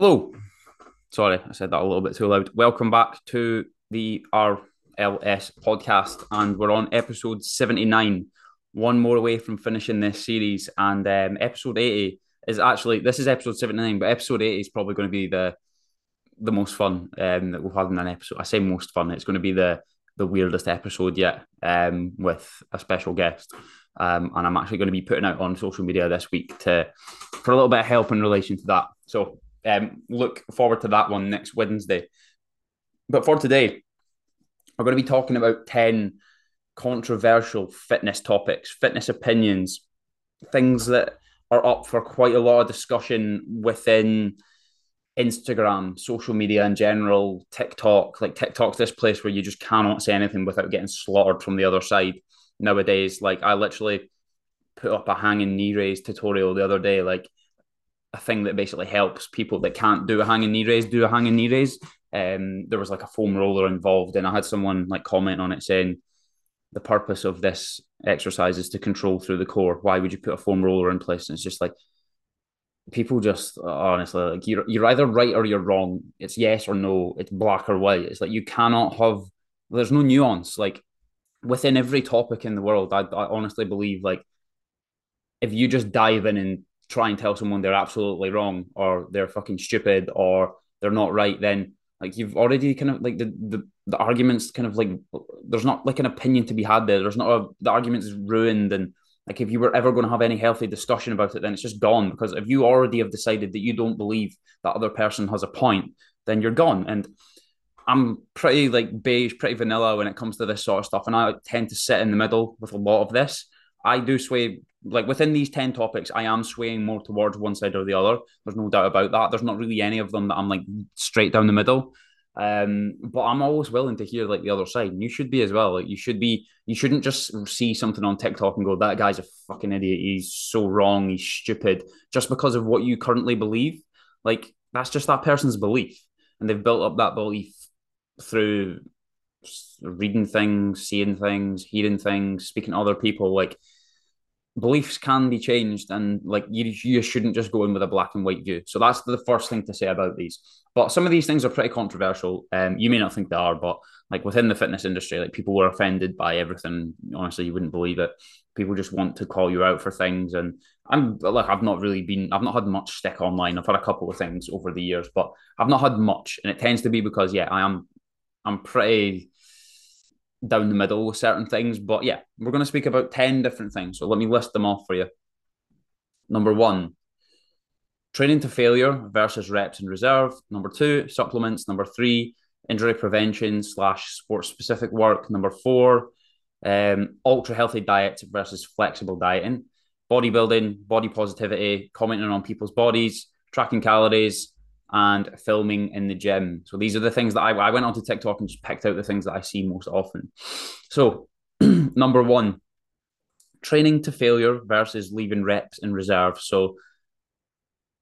Hello. Sorry, I said that a little bit too loud. Welcome back to the RLS podcast, and we're on episode 79. One more away from finishing this series, and um, episode 80 is actually this is episode 79, but episode 80 is probably going to be the the most fun um, that we've had in an episode. I say most fun, it's going to be the the weirdest episode yet um, with a special guest. Um, and I'm actually going to be putting out on social media this week to for a little bit of help in relation to that. So um, look forward to that one next Wednesday. But for today, we're going to be talking about 10 controversial fitness topics, fitness opinions, things that are up for quite a lot of discussion within Instagram, social media in general, TikTok. Like TikTok's this place where you just cannot say anything without getting slaughtered from the other side nowadays. Like I literally put up a hanging knee raise tutorial the other day. Like a thing that basically helps people that can't do a hanging knee raise do a hanging knee raise. Um, there was like a foam roller involved, and I had someone like comment on it saying the purpose of this exercise is to control through the core. Why would you put a foam roller in place? And it's just like people just honestly like you're you're either right or you're wrong. It's yes or no. It's black or white. It's like you cannot have. There's no nuance. Like within every topic in the world, I, I honestly believe like if you just dive in and try and tell someone they're absolutely wrong or they're fucking stupid or they're not right, then like you've already kind of like the the, the arguments kind of like there's not like an opinion to be had there. There's not a the argument is ruined and like if you were ever going to have any healthy discussion about it, then it's just gone because if you already have decided that you don't believe that other person has a point, then you're gone. And I'm pretty like beige, pretty vanilla when it comes to this sort of stuff, and I tend to sit in the middle with a lot of this. I do sway like within these 10 topics, I am swaying more towards one side or the other. There's no doubt about that. There's not really any of them that I'm like straight down the middle. Um, but I'm always willing to hear like the other side, and you should be as well. Like you should be, you shouldn't just see something on TikTok and go, "That guy's a fucking idiot. He's so wrong. He's stupid," just because of what you currently believe. Like that's just that person's belief, and they've built up that belief through reading things, seeing things, hearing things, speaking to other people. Like beliefs can be changed and like you, you shouldn't just go in with a black and white view. So that's the first thing to say about these. But some of these things are pretty controversial. Um you may not think they are but like within the fitness industry like people were offended by everything. Honestly you wouldn't believe it. People just want to call you out for things. And i'm like i've not really been i've not had much stick online. I've had a couple of things over the years but i've not had much. And it tends to be because yeah i am i'm pretty down the middle with certain things. But yeah, we're going to speak about 10 different things. So let me list them off for you. Number one, training to failure versus reps in reserve. Number two, supplements. Number three, injury prevention slash sports specific work. Number four, um, ultra healthy diet versus flexible dieting. Bodybuilding, body positivity, commenting on people's bodies, tracking calories, and filming in the gym. So these are the things that I, I went onto TikTok and just picked out the things that I see most often. So number one, training to failure versus leaving reps in reserve. So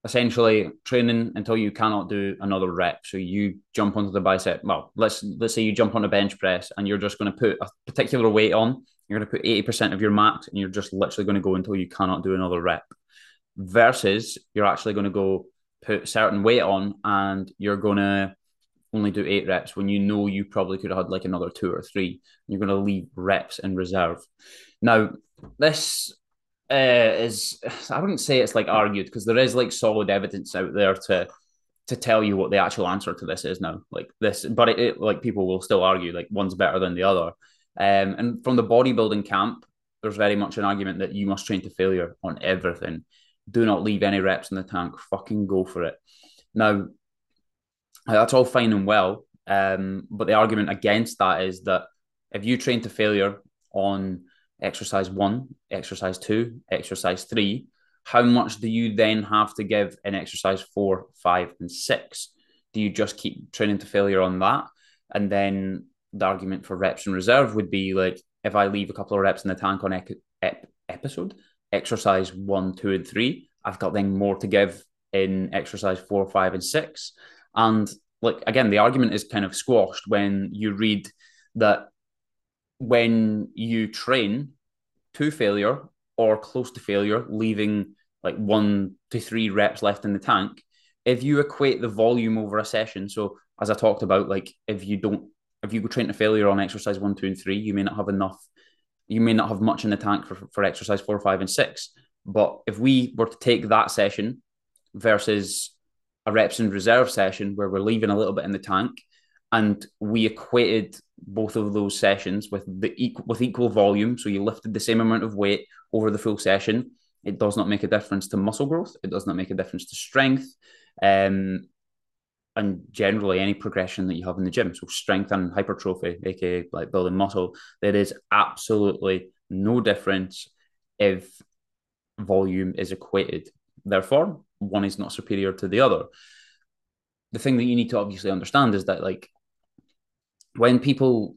essentially training until you cannot do another rep. So you jump onto the bicep. Well, let's let's say you jump on a bench press and you're just going to put a particular weight on. You're going to put 80% of your max and you're just literally going to go until you cannot do another rep. Versus you're actually going to go put certain weight on and you're going to only do eight reps when you know you probably could have had like another two or three. You're going to leave reps in reserve. Now, this uh, is, I wouldn't say it's like argued because there is like solid evidence out there to to tell you what the actual answer to this is now. Like this, but it, it like people will still argue like one's better than the other. Um, and from the bodybuilding camp, there's very much an argument that you must train to failure on everything do not leave any reps in the tank. Fucking go for it. Now, that's all fine and well. Um, but the argument against that is that if you train to failure on exercise one, exercise two, exercise three, how much do you then have to give in exercise four, five, and six? Do you just keep training to failure on that? And then the argument for reps in reserve would be like if I leave a couple of reps in the tank on ep- ep- episode, exercise one, two, and three. I've got then more to give in exercise four, five, and six. And like again, the argument is kind of squashed when you read that when you train to failure or close to failure, leaving like one to three reps left in the tank, if you equate the volume over a session, so as I talked about, like if you don't, if you go train to failure on exercise one, two, and three, you may not have enough. You may not have much in the tank for, for exercise four, five, and six. But if we were to take that session versus a reps and reserve session where we're leaving a little bit in the tank, and we equated both of those sessions with the equal with equal volume, so you lifted the same amount of weight over the full session. It does not make a difference to muscle growth. It does not make a difference to strength. Um, and generally any progression that you have in the gym. So strength and hypertrophy, aka like building muscle, there is absolutely no difference if volume is equated. Therefore, one is not superior to the other. The thing that you need to obviously understand is that like when people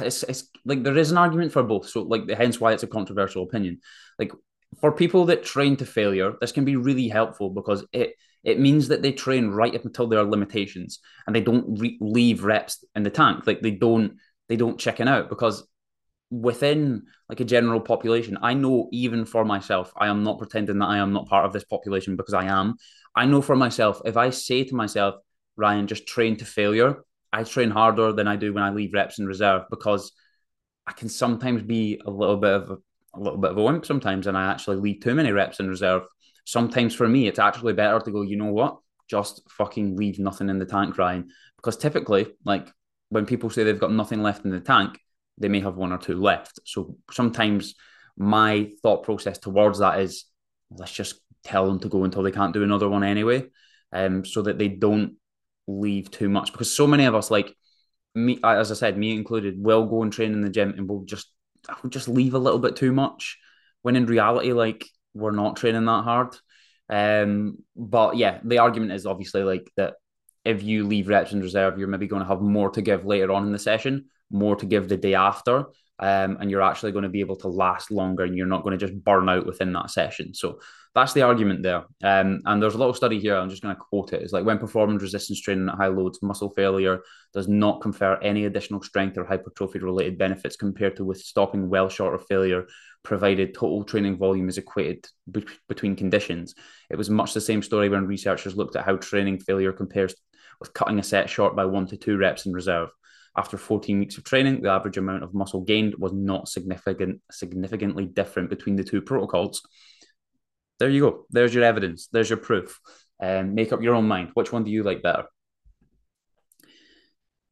it's, it's like there is an argument for both. So like hence why it's a controversial opinion. Like for people that train to failure, this can be really helpful because it it means that they train right up until there are limitations and they don't re- leave reps in the tank. Like they don't they don't chicken out because within like a general population, I know even for myself, I am not pretending that I am not part of this population because I am. I know for myself, if I say to myself, Ryan, just train to failure, I train harder than I do when I leave reps in reserve because I can sometimes be a little bit of a, a little bit of a wimp sometimes, and I actually leave too many reps in reserve sometimes for me, it's actually better to go, you know what? Just fucking leave nothing in the tank, Ryan. Because typically, like when people say they've got nothing left in the tank, they may have one or two left. So sometimes my thought process towards that is let's just tell them to go until they can't do another one anyway. Um, so that they don't leave too much. Because so many of us, like me, as I said, me included, will go and train in the gym and we'll just we'll just leave a little bit too much. When in reality, like we're not training that hard. Um, but yeah, the argument is obviously like that if you leave reps in reserve, you're maybe going to have more to give later on in the session, more to give the day after. Um, and you're actually going to be able to last longer and you're not going to just burn out within that session. So that's the argument there. Um, and there's a little study here, I'm just going to quote it. It's like when performing resistance training at high loads, muscle failure does not confer any additional strength or hypertrophy related benefits compared to with stopping well short of failure provided total training volume is equated be- between conditions. It was much the same story when researchers looked at how training failure compares with cutting a set short by one to two reps in reserve. After 14 weeks of training, the average amount of muscle gained was not significant, significantly different between the two protocols. There you go. There's your evidence. There's your proof. Um, make up your own mind. Which one do you like better?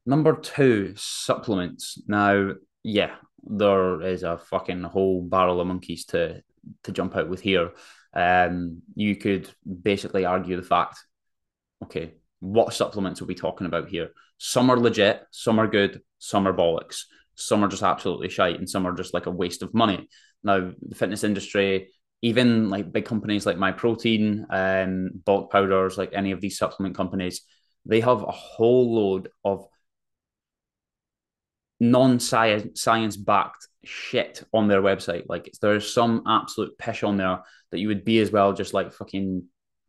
Number two, supplements. Now, yeah, there is a fucking whole barrel of monkeys to to jump out with here. Um, you could basically argue the fact, okay, what supplements are we talking about here? Some are legit, some are good, some are bollocks, some are just absolutely shite, and some are just like a waste of money. Now, the fitness industry, even like big companies like Myprotein and um, bulk powders, like any of these supplement companies, they have a whole load of non-science science backed shit on their website. Like there's some absolute pish on there that you would be as well just like fucking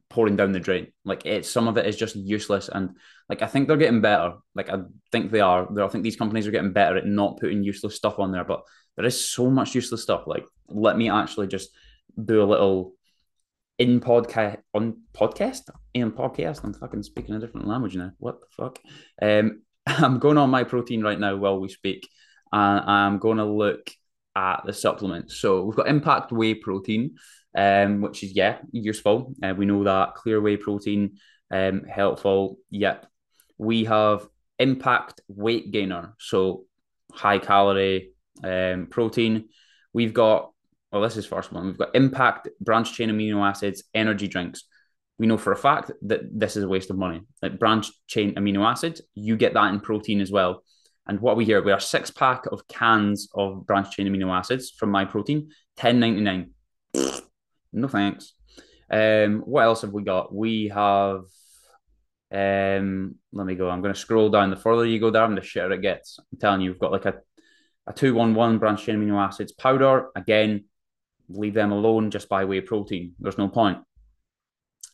pouring down the drain. Like it's some of it is just useless and like I think they're getting better. Like I think they are. I think these companies are getting better at not putting useless stuff on there, but there is so much useless stuff. Like let me actually just do a little in podcast on podcast in podcast. I'm fucking speaking a different language now. What the fuck? Um, I'm going on Myprotein right now while we speak, and I'm going to look at the supplements. So we've got Impact Whey Protein, um, which is yeah useful. Uh, we know that clear whey protein, um, helpful. Yep. We have Impact Weight Gainer, so high calorie um, protein. We've got well, this is first one. We've got Impact Branch Chain Amino Acids Energy Drinks we know for a fact that this is a waste of money. Like branch chain amino acids, you get that in protein as well. And what we hear, we are six pack of cans of branch chain amino acids from Myprotein, ten ninety nine. No thanks. Um, what else have we got? We have. Um, let me go. I'm going to scroll down. The further you go down, the shitter it gets. I'm telling you, we've got like a a two one one branch chain amino acids powder. Again, leave them alone just by way of protein. There's no point.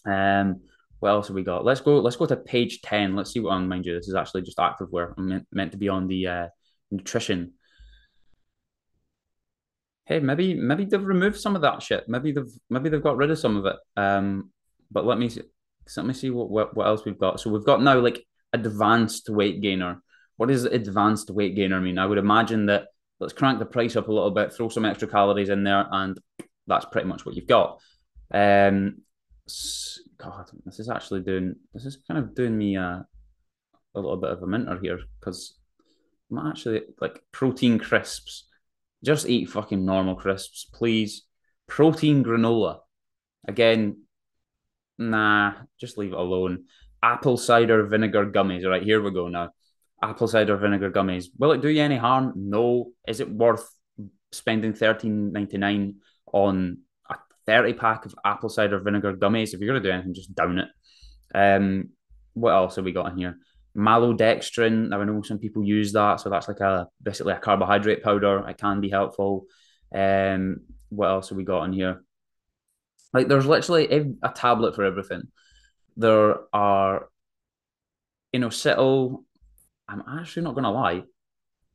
Um, what else have we got? Let's go. Let's go to page ten. Let's see what on. Mind you, this is actually just activewear. I'm meant, meant to be on the uh, nutrition. Hey, maybe maybe they've removed some of that shit. Maybe they've maybe they've got rid of some of it. Um, but let me see. Let me see what, what what else we've got. So we've got now like advanced weight gainer. What does advanced weight gainer mean? I would imagine that let's crank the price up a little bit, throw some extra calories in there, and that's pretty much what you've got. Um, God, this is actually doing this is kind of doing me a, a little bit of a minter here because I'm actually like protein crisps. Just eat fucking normal crisps, please. Protein granola. Again, nah, just leave it alone. Apple cider vinegar gummies. All right, here we go now. Apple cider vinegar gummies. Will it do you any harm? No. Is it worth spending thirteen ninety nine on a thirty pack of apple cider vinegar gummies? If you're gonna do anything, just down it. Um, what else have we got in here? Maltodextrin. Now I know some people use that, so that's like a basically a carbohydrate powder. It can be helpful. Um, what else have we got in here? Like there's literally a, a tablet for everything. There are, you know, Cittal. I'm actually not gonna lie.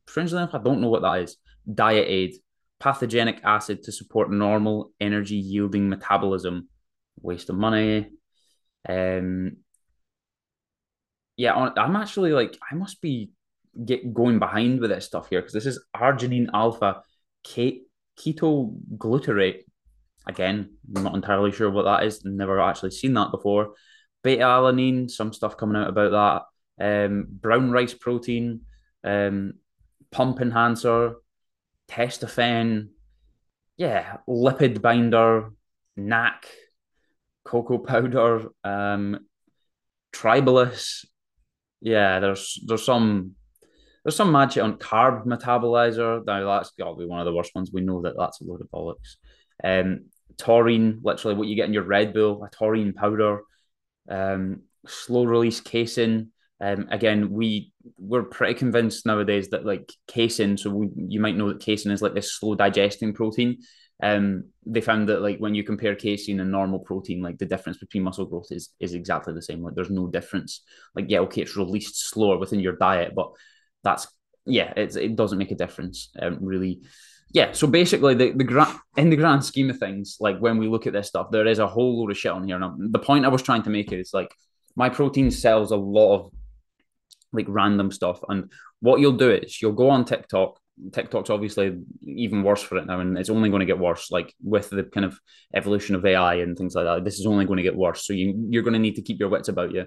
Strangely enough, I don't know what that is. Diet aid, pantothenic acid to support normal energy yielding metabolism. Waste of money. Um, yeah, I'm actually like I must be get going behind with this stuff here because this is arginine alpha keto glutarate Again, I'm not entirely sure what that is. Never actually seen that before. Beta alanine, some stuff coming out about that. Um, brown rice protein, um, pump enhancer, testofen, yeah, lipid binder, NAC, cocoa powder, um, tribulus. Yeah, there's there's some there's some magic on carb metabolizer. Now that's got to be one of the worst ones. We know that that's a load of bollocks. Um, taurine, literally what you get in your Red Bull, a taurine powder, um, slow release casein. Um, again, we we're pretty convinced nowadays that like casein. So we, you might know that casein is like this slow digesting protein. Um, they found that like when you compare casein and normal protein, like the difference between muscle growth is is exactly the same. Like there's no difference. Like yeah, okay, it's released slower within your diet, but that's yeah, it's, it doesn't make a difference um, really yeah, so basically, the the grand in the grand scheme of things, like when we look at this stuff, there is a whole load of shit on here. And the point I was trying to make is like Myprotein sells a lot of like random stuff, and what you'll do is you'll go on TikTok. TikTok's obviously even worse for it now, and it's only going to get worse. Like with the kind of evolution of AI and things like that, this is only going to get worse. So you you're going to need to keep your wits about you.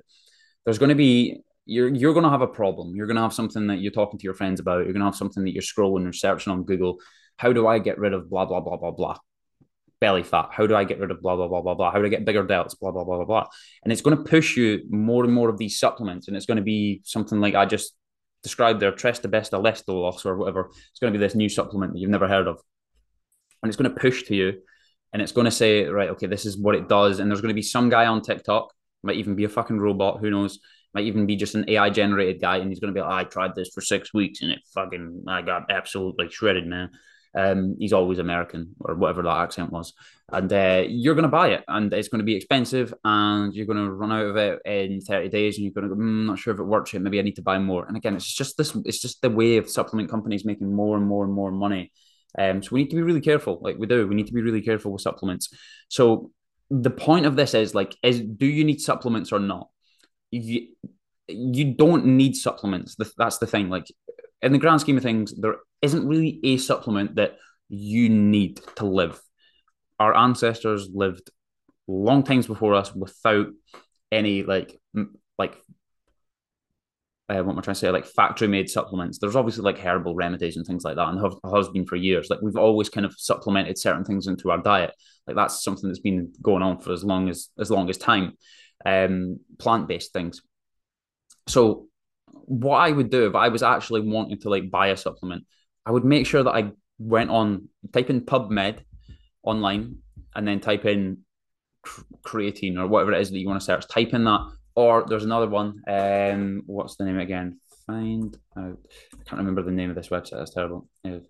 There's going to be you're you're going to have a problem. You're going to have something that you're talking to your friends about. You're going to have something that you're scrolling or searching on Google how do I get rid of blah, blah, blah, blah, blah? Belly fat. How do I get rid of blah, blah, blah, blah, blah? How do I get bigger delts? Blah, blah, blah, blah, blah. And it's going to push you more and more of these supplements. And it's going to be something like I just described there, Trestabesta Lestolos or whatever. It's going to be this new supplement that you've never heard of. And it's going to push to you and it's going to say, right, okay, this is what it does. And there's going to be some guy on TikTok, might even be a fucking robot, who knows, might even be just an AI generated guy. And he's going to be like, I tried this for six weeks and it fucking, I got absolutely shredded, man. Um, he's always American or whatever that accent was, and uh, you're going to buy it, and it's going to be expensive, and you're going to run out of it in 30 days, and you're going to go, mm, not sure if it works yet. Maybe I need to buy more. And again, it's just this, it's just the way of supplement companies making more and more and more money. Um, so we need to be really careful, like we do. We need to be really careful with supplements. So the point of this is like, is do you need supplements or not? You, you don't need supplements. That's the thing. Like in the grand scheme of things, there isn't really a supplement that you need to live. Our ancestors lived long times before us without any like like uh, what am I trying to say? Like factory made supplements. There's obviously like herbal remedies and things like that, and have, has been for years. Like we've always kind of supplemented certain things into our diet. Like that's something that's been going on for as long as as long as time. Um, plant based things. So what I would do if I was actually wanting to like buy a supplement, I would make sure that I went on type in PubMed online and then type in creatine or whatever it is that you want to search. Type in that, or there's another one. Um, what's the name again? Find out. I can't remember the name of this website. That's terrible. If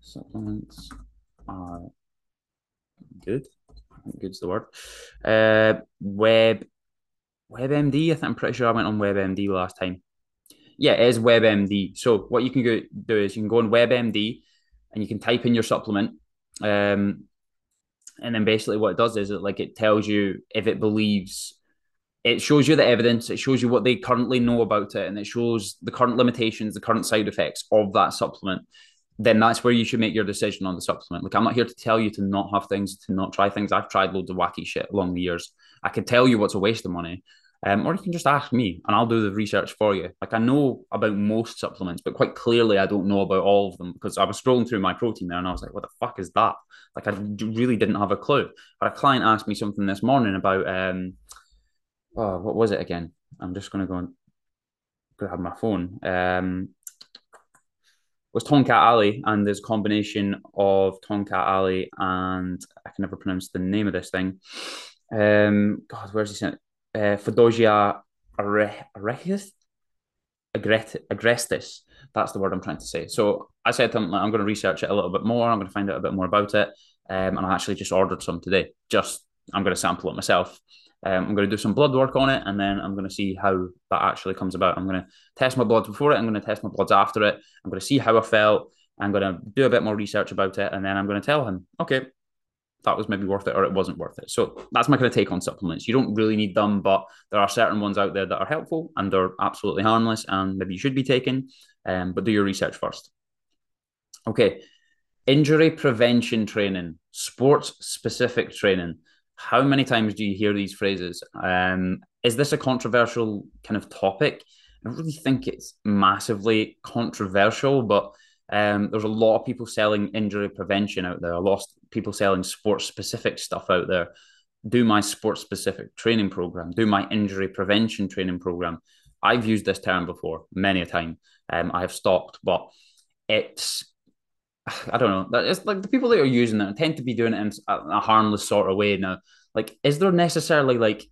supplements are good, good's the word. Uh, web WebMD. I think I'm pretty sure I went on WebMD last time yeah, it is WebMD. So what you can go, do is you can go on WebMD and you can type in your supplement. Um, and then basically what it does is it like it tells you if it believes it shows you the evidence, it shows you what they currently know about it, and it shows the current limitations, the current side effects of that supplement. Then that's where you should make your decision on the supplement. Like, I'm not here to tell you to not have things, to not try things. I've tried loads of wacky shit along the years. I can tell you what's a waste of money. Um, or you can just ask me and I'll do the research for you. Like I know about most supplements, but quite clearly I don't know about all of them because I was scrolling through Myprotein there and I was like, what the fuck is that? Like I really didn't have a clue. But a client asked me something this morning about um oh, what was it again? I'm just gonna go and grab my phone. Um was Tongkat Ali and there's a combination of Tongkat Ali and I can never pronounce the name of this thing. Um God, where's he sent? Uh, Fadogia arecus, agrestis. That's the word I'm trying to say. So I said to him, I'm going to research it a little bit more. I'm going to find out a bit more about it. Um, and I actually just ordered some today. Just I'm going to sample it myself. Um, I'm going to do some blood work on it, and then I'm going to see how that actually comes about. I'm going to test my bloods before it. I'm going to test my bloods after it. I'm going to see how I felt. I'm going to do a bit more research about it, and then I'm going to tell him, okay, that was maybe worth it or it wasn't worth it. So that's my kind of take on supplements. You don't really need them, but there are certain ones out there that are helpful and they're absolutely harmless and maybe you should be taking. Um, but do your research first. Okay. Injury prevention training, sports specific training. How many times do you hear these phrases? Um, is this a controversial kind of topic? I don't really think it's massively controversial, but um, there's a lot of people selling injury prevention out there. A lot of people selling sports specific stuff out there. Do my sports specific training program. Do my injury prevention training program. I've used this term before many a time. Um, I have stopped, but it's I don't know. It's like the people that are using it tend to be doing it in a harmless sort of way. Now, like, is there necessarily like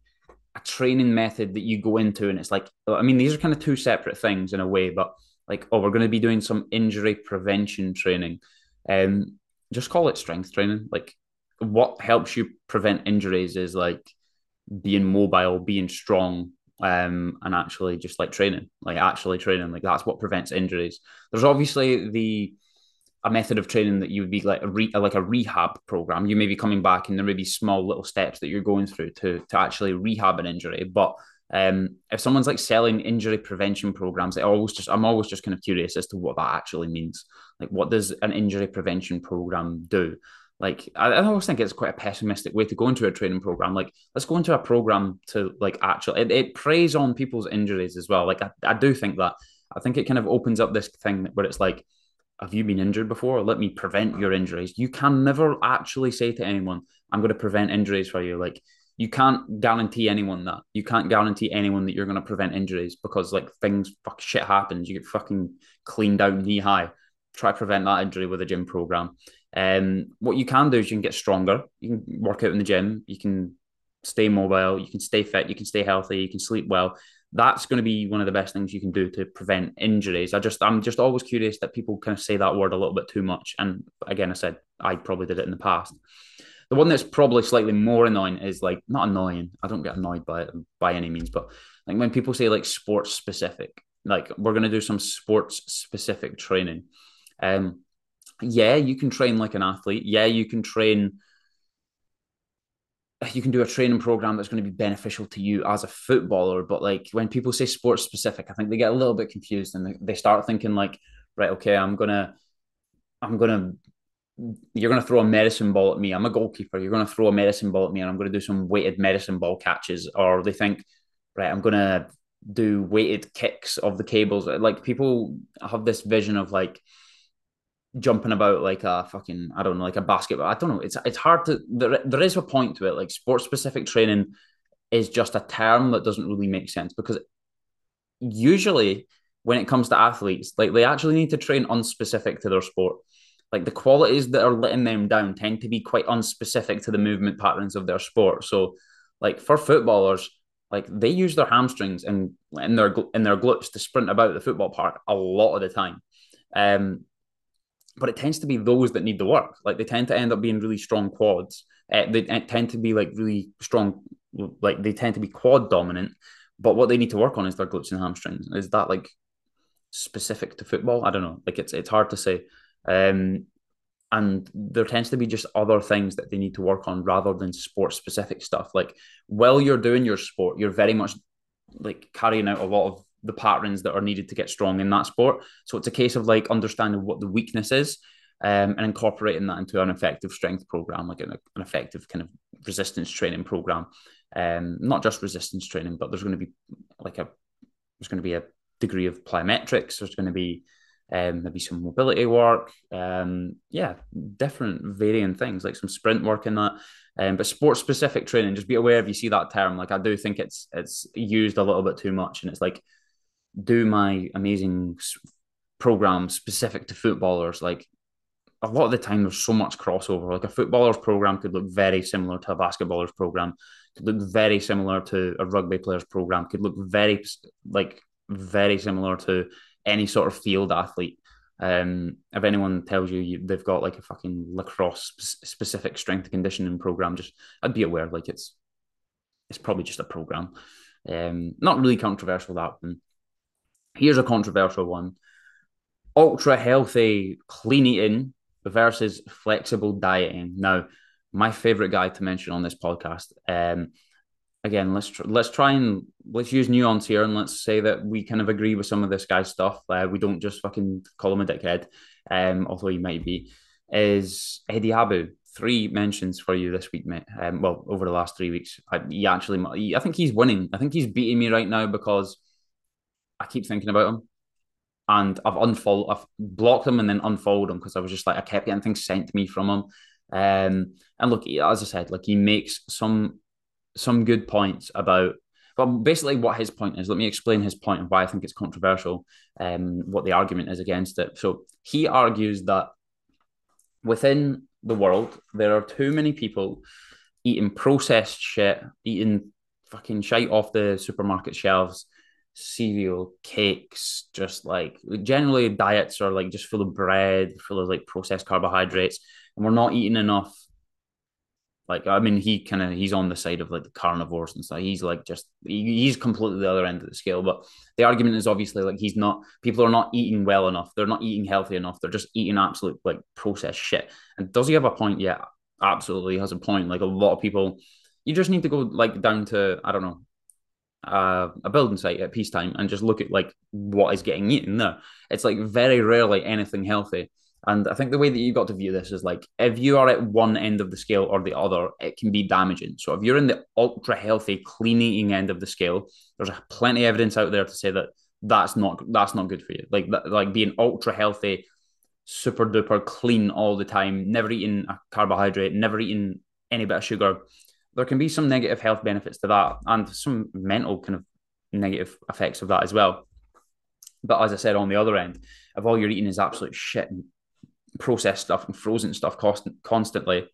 a training method that you go into, and it's like, I mean, these are kind of two separate things in a way, but like, oh, we're going to be doing some injury prevention training. Um, just call it strength training. Like, what helps you prevent injuries is like being mobile, being strong, um, and actually just like training, like actually training. Like that's what prevents injuries. There's obviously the a method of training that you would be like a re, like a rehab program. You may be coming back, and there may be small little steps that you're going through to to actually rehab an injury, but um, if someone's like selling injury prevention programs, I always just I'm always just kind of curious as to what that actually means. Like, what does an injury prevention program do? Like, I, I always think it's quite a pessimistic way to go into a training program. Like, let's go into a program to like actually it, it preys on people's injuries as well. Like, I, I do think that I think it kind of opens up this thing where it's like, have you been injured before? Let me prevent your injuries. You can never actually say to anyone, I'm going to prevent injuries for you. Like you can't guarantee anyone that. You can't guarantee anyone that you're going to prevent injuries because like things fuck shit happens. You get fucking cleaned out knee high. Try to prevent that injury with a gym program. Um, what you can do is you can get stronger. You can work out in the gym. You can stay mobile. You can stay fit. You can stay healthy. You can sleep well. That's going to be one of the best things you can do to prevent injuries. I just, I'm just always curious that people kind of say that word a little bit too much. And again, I said I probably did it in the past. The one that's probably slightly more annoying is like not annoying. I don't get annoyed by it by any means, but like when people say like sports specific, like we're gonna do some sports specific training. Um, yeah, you can train like an athlete. Yeah, you can train. You can do a training program that's going to be beneficial to you as a footballer. But like when people say sports specific, I think they get a little bit confused and they start thinking like, right, okay, I'm gonna, I'm gonna you're going to throw a medicine ball at me. I'm a goalkeeper. You're going to throw a medicine ball at me, and I'm going to do some weighted medicine ball catches. Or they think, right, I'm going to do weighted kicks of the cables. Like people have this vision of like jumping about like a fucking I don't know, like a basketball. I don't know. It's it's hard to there, there is a point to it. Like sports specific training is just a term that doesn't really make sense because usually when it comes to athletes, like they actually need to train unspecific to their sport like the qualities that are letting them down tend to be quite unspecific to the movement patterns of their sport. So, like for footballers, like they use their hamstrings and in their in their glutes to sprint about the football park a lot of the time. Um, but it tends to be those that need the work. Like they tend to end up being really strong quads. Uh, they tend to be like really strong, like they tend to be quad dominant. But what they need to work on is their glutes and hamstrings. Is that like specific to football? I don't know. Like it's it's hard to say. Um, and there tends to be just other things that they need to work on rather than sport specific stuff. Like while you're doing your sport, you're very much like carrying out a lot of the patterns that are needed to get strong in that sport. So it's a case of like understanding what the weakness is um, and incorporating that into an effective strength program, like an, an effective kind of resistance training program. Um, not just resistance training, but there's going to be like a there's going to be a degree of plyometrics. There's going to be um, maybe some mobility work. Um, yeah, different varying things like some sprint work in that. Um, but sports specific training, just be aware if you see that term. Like I do think it's it's used a little bit too much, and it's like do my amazing program specific to footballers. Like a lot of the time, there's so much crossover. Like a footballer's program could look very similar to a basketballer's program, could look very similar to a rugby player's program, could look very like very similar to any sort of field athlete. Um, if anyone tells you, you they've got like a fucking lacrosse specific strength conditioning program, just I'd be aware like it's it's probably just a program. Um, not really controversial that one. Here's a controversial one: ultra healthy clean eating versus flexible dieting. Now, my favorite guy to mention on this podcast. Um, again, let's tr- let's try and let's use nuance here, and let's say that we kind of agree with some of this guy's stuff. Uh, we don't just fucking call him a dickhead, um, although he might be. Is Eddie Abbew three mentions for you this week, mate? Um, well, over the last three weeks, I, he actually, I think he's winning. I think he's beating me right now because I keep thinking about him. And I've unfollowed, I've blocked him and then unfollowed him because I was just like, I kept getting things sent to me from him. Um, and look, as I said, like he makes some some good points about well, basically what his point is. Let me explain his point and why I think it's controversial, um, what the argument is against it. So he argues that within the world, there are too many people eating processed shit, eating fucking shite off the supermarket shelves, cereal, cakes, just like generally diets are like just full of bread, full of like processed carbohydrates, and we're not eating enough like, I mean, he kind of he's on the side of like the carnivores and stuff. He's like just he, he's completely the other end of the scale. But the argument is obviously like he's not. People are not eating well enough. They're not eating healthy enough. They're just eating absolute like processed shit. And does he have a point? Yeah, absolutely has a point. Like a lot of people, you just need to go like down to I don't know uh, a building site at peacetime and just look at like what is getting eaten there. It's like very rarely anything healthy. And I think the way that you got to view this is like if you are at one end of the scale or the other, it can be damaging. So if you're in the ultra healthy, clean eating end of the scale, there's plenty of evidence out there to say that that's not that's not good for you. Like like being ultra healthy, super duper clean all the time, never eating a carbohydrate, never eating any bit of sugar. There can be some negative health benefits to that, and some mental kind of negative effects of that as well. But as I said, on the other end, if all you're eating is absolute shit processed stuff and frozen stuff cost- constantly,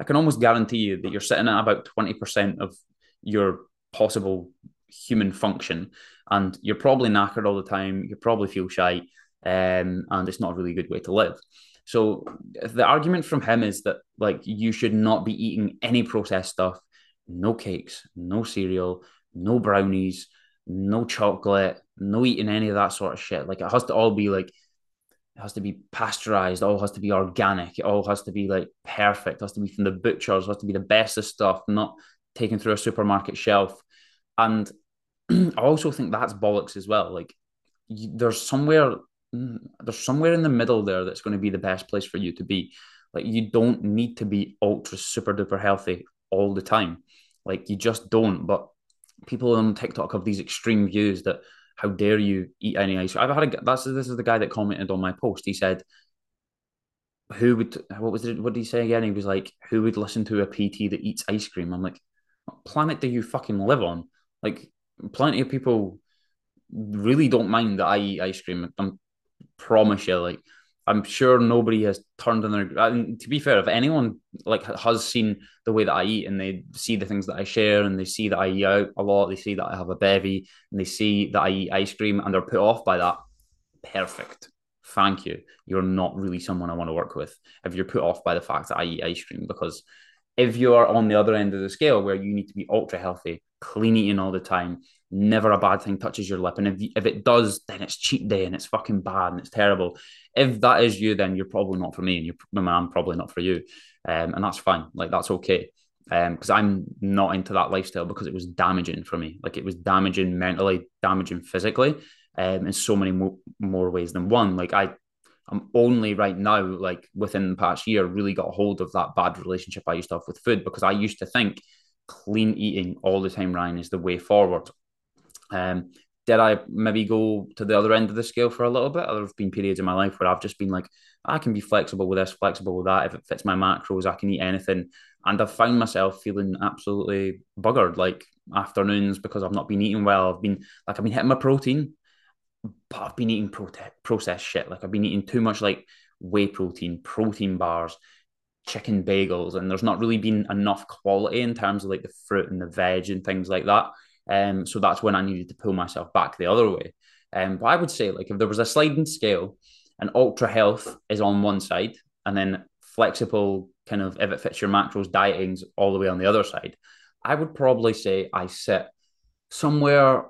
I can almost guarantee you that you're sitting at about 20% of your possible human function. And you're probably knackered all the time. You probably feel shy. Um, and it's not a really good way to live. So the argument from him is that like you should not be eating any processed stuff, no cakes, no cereal, no brownies, no chocolate, no eating any of that sort of shit. Like it has to all be like has to be pasteurized, all has to be organic, it all has to be like perfect, it has to be from the butchers, it has to be the best of stuff, not taken through a supermarket shelf. And I also think that's bollocks as well. Like there's somewhere mm, there's somewhere in the middle there that's going to be the best place for you to be. Like you don't need to be ultra super duper healthy all the time. Like you just don't. But people on TikTok have these extreme views that how dare you eat any ice? I've had a that's this is the guy that commented on my post. He said, "Who would what was it? What did he say again? He was like, who would listen to a PT that eats ice cream?" I'm like, what planet do you fucking live on? Like, plenty of people really don't mind that I eat ice cream. I'm promise you, like I'm sure nobody has turned on their. And to be fair, if anyone like has seen the way that I eat and they see the things that I share and they see that I eat out a lot, they see that I have a bevy and they see that I eat ice cream and they're put off by that. Perfect. Thank you. You're not really someone I want to work with if you're put off by the fact that I eat ice cream because if you are on the other end of the scale where you need to be ultra healthy, clean eating all the time, never a bad thing touches your lip. And if, if it does, then it's cheat day and it's fucking bad and it's terrible. If that is you, then you're probably not for me and you're, I'm probably not for you. Um, and that's fine. Like, that's okay. Because um, I'm not into that lifestyle because it was damaging for me. Like, it was damaging mentally, damaging physically, um, in so many mo- more ways than one. Like, I I'm only right now, like within the past year, really got hold of that bad relationship I used to have with food because I used to think clean eating all the time, Ryan, is the way forward. Um, did I maybe go to the other end of the scale for a little bit? There have been periods in my life where I've just been like, I can be flexible with this, flexible with that. If it fits my macros, I can eat anything. And I've found myself feeling absolutely buggered, like afternoons because I've not been eating well. I've been like I've been hitting my protein, but I've been eating processed shit. Like I've been eating too much like whey protein, protein bars, chicken bagels, and there's not really been enough quality in terms of like the fruit and the veg and things like that. Um, so that's when I needed to pull myself back the other way. Um, but I would say like if there was a sliding scale and ultra health is on one side, and then flexible kind of if it fits your macros dieting's all the way on the other side, I would probably say I sit somewhere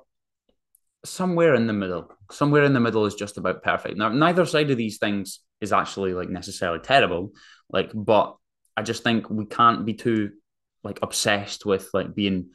somewhere in the middle. Somewhere in the middle is just about perfect. Now, neither side of these things is actually like necessarily terrible. Like, but I just think we can't be too like obsessed with like being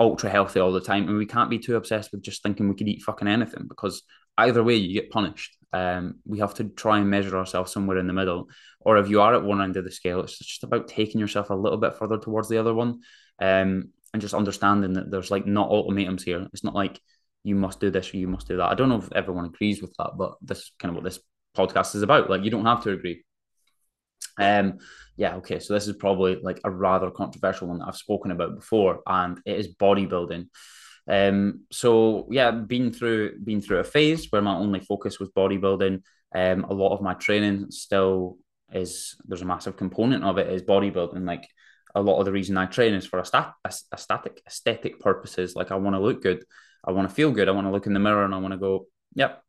ultra healthy all the time, and we can't be too obsessed with just thinking we could eat fucking anything because either way you get punished. Um, we have to try and measure ourselves somewhere in the middle, or if you are at one end of the scale, it's just about taking yourself a little bit further towards the other one, um, and just understanding that there's like not ultimatums here. It's not like you must do this or you must do that. I don't know if everyone agrees with that, but this is kind of what this podcast is about. Like you don't have to agree. Um, yeah, okay. So this is probably like a rather controversial one that I've spoken about before, and it is bodybuilding. Um, so yeah, been through been through a phase where my only focus was bodybuilding. Um, a lot of my training still is there's a massive component of it is bodybuilding. Like a lot of the reason I train is for a, stat, a, static aesthetic purposes. Like I want to look good. I want to feel good. I want to look in the mirror and I want to go, yep,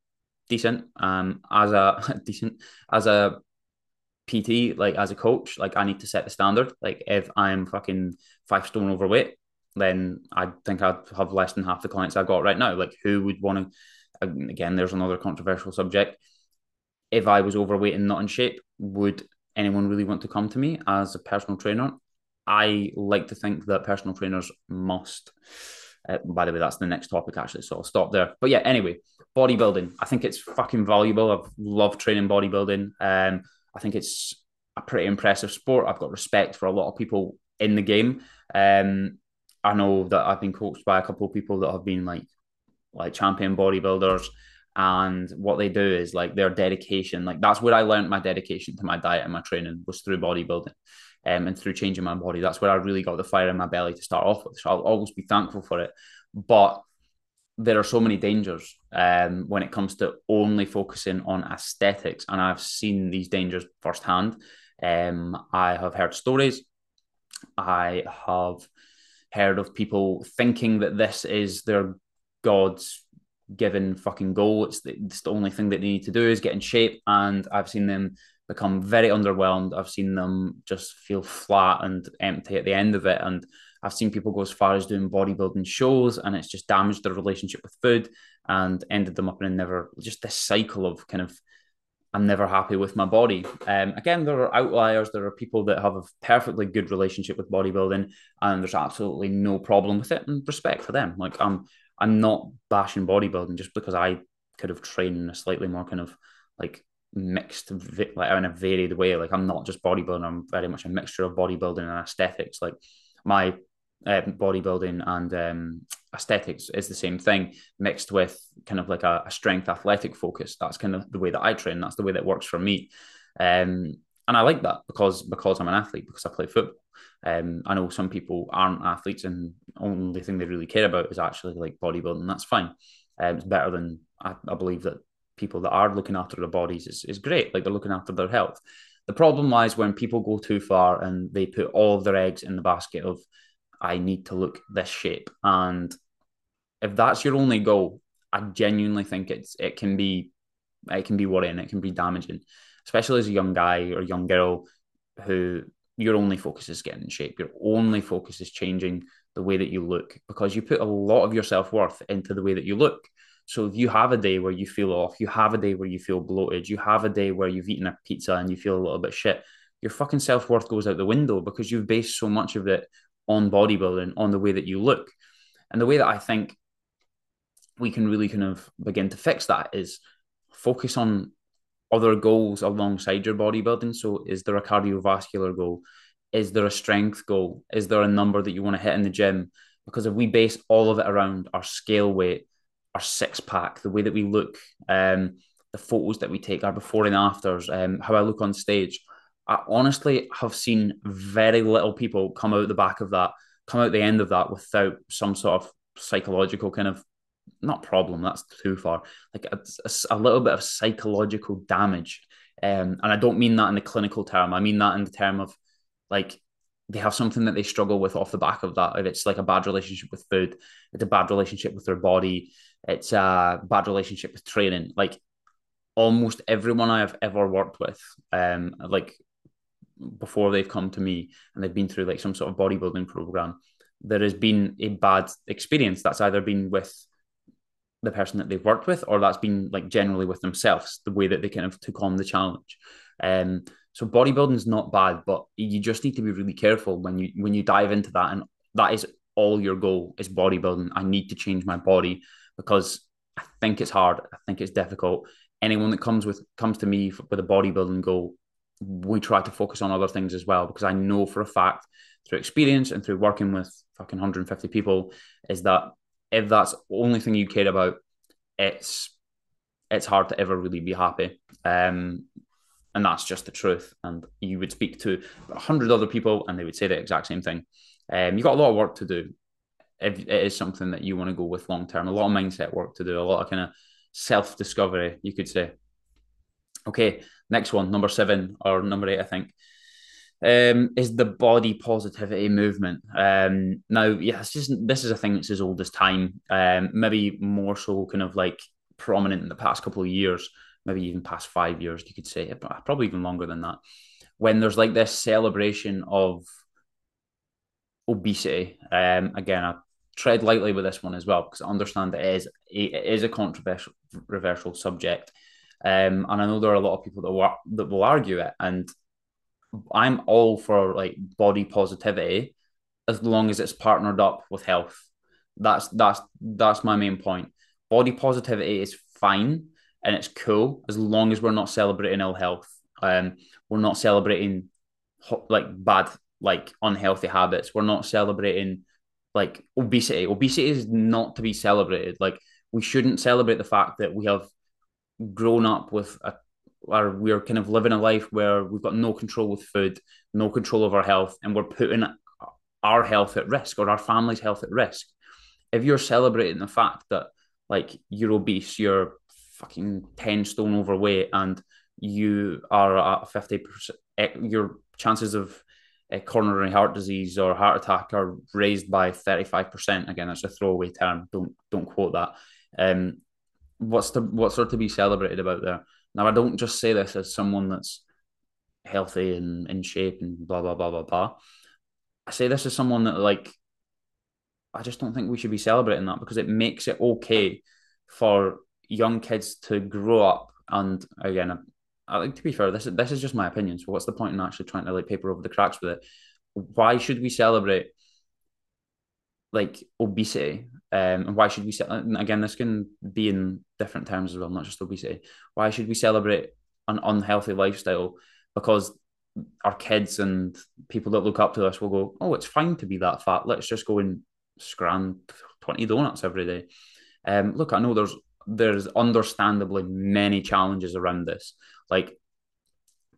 decent. Um, as a decent as a PT, like as a coach, like I need to set the standard. Like if I'm fucking five stone overweight, then I think I'd have less than half the clients I've got right now. Like who would want to? Again, there's another controversial subject. If I was overweight and not in shape, would anyone really want to come to me as a personal trainer? I like to think that personal trainers must uh, by the way, that's the next topic actually, so I'll stop there. But yeah, anyway, bodybuilding. I think it's fucking valuable. I've loved training bodybuilding. Um, I think it's a pretty impressive sport. I've got respect for a lot of people in the game. Um, I know that I've been coached by a couple of people that have been like like champion bodybuilders and what they do is like their dedication like that's where i learned my dedication to my diet and my training was through bodybuilding um, and through changing my body. That's where I really got the fire in my belly to start off with. So I'll always be thankful for it. But there are so many dangers um, when it comes to only focusing on aesthetics. And I've seen these dangers firsthand. Um, I have heard stories. I have heard of people thinking that this is their God's given fucking goal. It's the, it's the only thing that they need to do is get in shape. And I've seen them become very underwhelmed. I've seen them just feel flat and empty at the end of it. And I've seen people go as far as doing bodybuilding shows and it's just damaged their relationship with food and ended them up in a never just this cycle of kind of I'm never happy with my body. Um, again, there are outliers. There are people that have a perfectly good relationship with bodybuilding, and there's absolutely no problem with it. And respect for them. Like I'm, I'm not bashing bodybuilding just because I could have trained in a slightly more kind of like mixed like in a varied way like i'm not just bodybuilding i'm very much a mixture of bodybuilding and aesthetics like my uh, bodybuilding and um, aesthetics is the same thing mixed with kind of like a, a, strength athletic focus. That's kind of the way that i train. That's the way that works for me. Um, and i like that because because i'm an athlete because i play football. Um, i know some people aren't athletes and only thing they really care about is actually like bodybuilding. That's fine. Um, it's better than I, I believe that people that are looking after their bodies is, is great. Like they're looking after their health. The problem lies when people go too far and they put all of their eggs in the basket of, I need to look this shape. And if that's your only goal, I genuinely think it's it can be it can be worrying, it can be damaging, especially as a young guy or young girl who your only focus is getting in shape. Your only focus is changing the way that you look because you put a lot of your self worth into the way that you look. So if you have a day where you feel off, you have a day where you feel bloated, you have a day where you've eaten a pizza and you feel a little bit shit, your fucking self worth goes out the window because you've based so much of it on bodybuilding, on the way that you look. And the way that I think we can really kind of begin to fix that is focus on other goals alongside your bodybuilding. So, is there a cardiovascular goal? Is there a strength goal? Is there a number that you want to hit in the gym? Because if we base all of it around our scale weight, our six pack, the way that we look, um, the photos that we take, our before and afters, um, how I look on stage, I honestly have seen very little people come out the back of that, come out the end of that without some sort of psychological kind of not problem that's too far like a, a, a little bit of psychological damage. Um, and i don't mean that in the clinical term i mean that in the term of like they have something that they struggle with off the back of that if it's like a bad relationship with food it's a bad relationship with their body it's a bad relationship with training like almost everyone i've ever worked with um like before they've come to me and they've been through like some sort of bodybuilding program there has been a bad experience that's either been with the person that they've worked with, or that's been like generally with themselves, the way that they kind of took on the challenge. Um, so bodybuilding is not bad, but you just need to be really careful when you when you dive into that, and that is all your goal is bodybuilding. I need to change my body because I think it's hard. I think it's difficult. Anyone that comes with comes to me with a bodybuilding goal, we try to focus on other things as well because I know for a fact through experience and through working with fucking 150 people is that if that's the only thing you care about, it's it's hard to ever really be happy. Um, and that's just the truth. And you would speak to a hundred other people, and they would say the exact same thing. Um, you've got a lot of work to do if it is something that you want to go with long term. A lot of mindset work to do, a lot of kind of self discovery, you could say. Okay, next one, number seven or number eight, I think um, is the body positivity movement. Um, now, yeah, it's just this is a thing that's as old as time. Um, maybe more so, kind of like prominent in the past couple of years, maybe even past five years, you could say, probably even longer than that. When there's like this celebration of obesity, um, again, I tread lightly with this one as well because I understand it is it is a controversial subject. Um, and I know there are a lot of people that will, that will argue it, and I'm all for like body positivity as long as it's partnered up with health. That's that's that's my main point. Body positivity is fine and it's cool as long as we're not celebrating ill health. Um, we're not celebrating like bad, like unhealthy habits. We're not celebrating like obesity. Obesity is not to be celebrated. Like we shouldn't celebrate the fact that we have grown up with a or we're kind of living a life where we've got no control with food, no control of our health, and we're putting our health at risk or our family's health at risk. If you're celebrating the fact that like you're obese, you're fucking 10 stone overweight, and you are at 50%, eh, your chances of a coronary heart disease or heart attack are raised by 35%. Again, that's a throwaway term. Don't don't quote that. Um, what's the what's there to be celebrated about there? Now, I don't just say this as someone that's healthy and in shape and blah, blah, blah, blah, blah. I say this as someone that, like, I just don't think we should be celebrating that because it makes it okay for young kids to grow up. And again, I, like to be fair, this is, this is just my opinion. So, what's the point in actually trying to like paper over the cracks with it? Why should we celebrate like obesity um, and why should we? And again, this can be in different terms as well, not just obesity. Why should we celebrate an unhealthy lifestyle? Because our kids and people that look up to us will go, "Oh, it's fine to be that fat. Let's just go and scran twenty donuts every day." Um, look, I know there's there's understandably many challenges around this. Like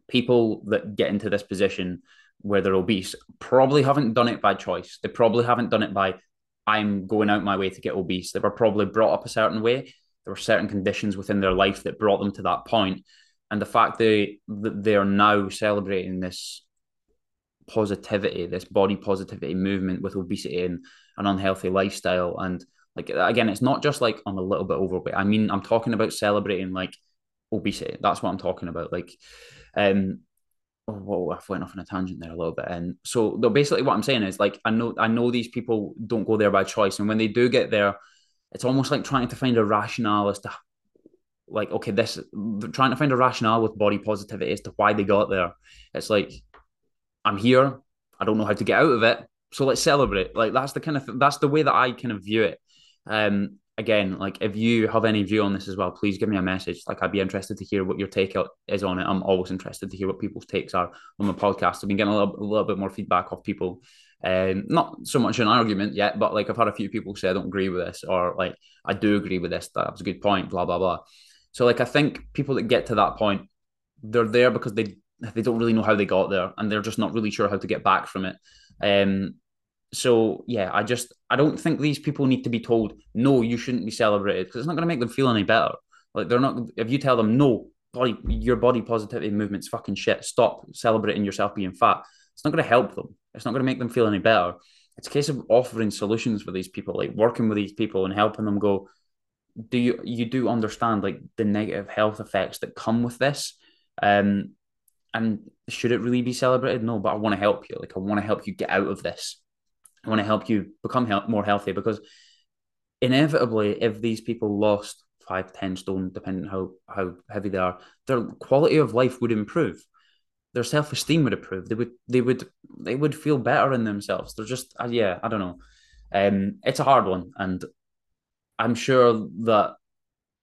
people that get into this position where they're obese probably haven't done it by choice. They probably haven't done it by I'm going out my way to get obese. They were probably brought up a certain way. There were certain conditions within their life that brought them to that point. And the fact they that they are now celebrating this positivity, this body positivity movement with obesity and an unhealthy lifestyle. And like again, it's not just like I'm a little bit overweight. I mean, I'm talking about celebrating like obesity. That's what I'm talking about. Like, um, oh, whoa, I went off on a tangent there a little bit. And so basically what I'm saying is like I know I know these people don't go there by choice. And when they do get there, it's almost like trying to find a rationale as to like, okay, this trying to find a rationale with body positivity as to why they got there. It's like, I'm here, I don't know how to get out of it. So let's celebrate. Like that's the kind of that's the way that I kind of view it. Um again, like if you have any view on this as well, please give me a message. Like I'd be interested to hear what your take is on it. I'm always interested to hear what people's takes are on the podcast. I've been getting a little, a little bit more feedback off people. Um, not so much an argument yet, but like I've had a few people say I don't agree with this, or like I do agree with this. That was a good point. Blah blah blah. So like I think people that get to that point, they're there because they they don't really know how they got there, and they're just not really sure how to get back from it. Um, so yeah, I just I don't think these people need to be told no, you shouldn't be celebrated because it's not going to make them feel any better. Like they're not. If you tell them no, body your body positivity movement's fucking shit. Stop celebrating yourself being fat. It's not going to help them. It's not going to make them feel any better. It's a case of offering solutions for these people, like working with these people and helping them go. Do you you do understand like the negative health effects that come with this? Um, and should it really be celebrated? No, but I want to help you. Like I want to help you get out of this. I want to help you become he- more healthy because inevitably, if these people lost five, ten stone, depending how how heavy they are, their quality of life would improve. Their self esteem would improve. They would they would they would feel better in themselves. They're just uh, yeah, I don't know. Um, it's a hard one, and I'm sure that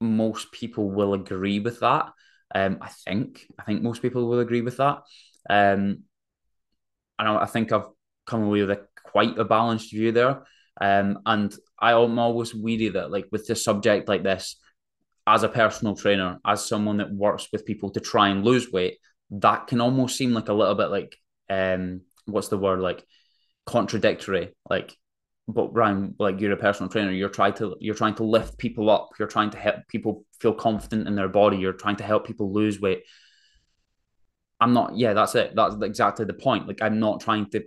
most people will agree with that. Um, I think I think most people will agree with that. Um, and I, I think I've come away with a quite a balanced view there. Um, and I am always weary that, like, with a subject like this, as a personal trainer, as someone that works with people to try and lose weight, that can almost seem like a little bit like, um, what's the word, like contradictory. Like, but Ryan, like you're a personal trainer, you're trying to you're trying to lift people up, you're trying to help people feel confident in their body, you're trying to help people lose weight. I'm not, yeah, that's it. That's exactly the point. Like, I'm not trying to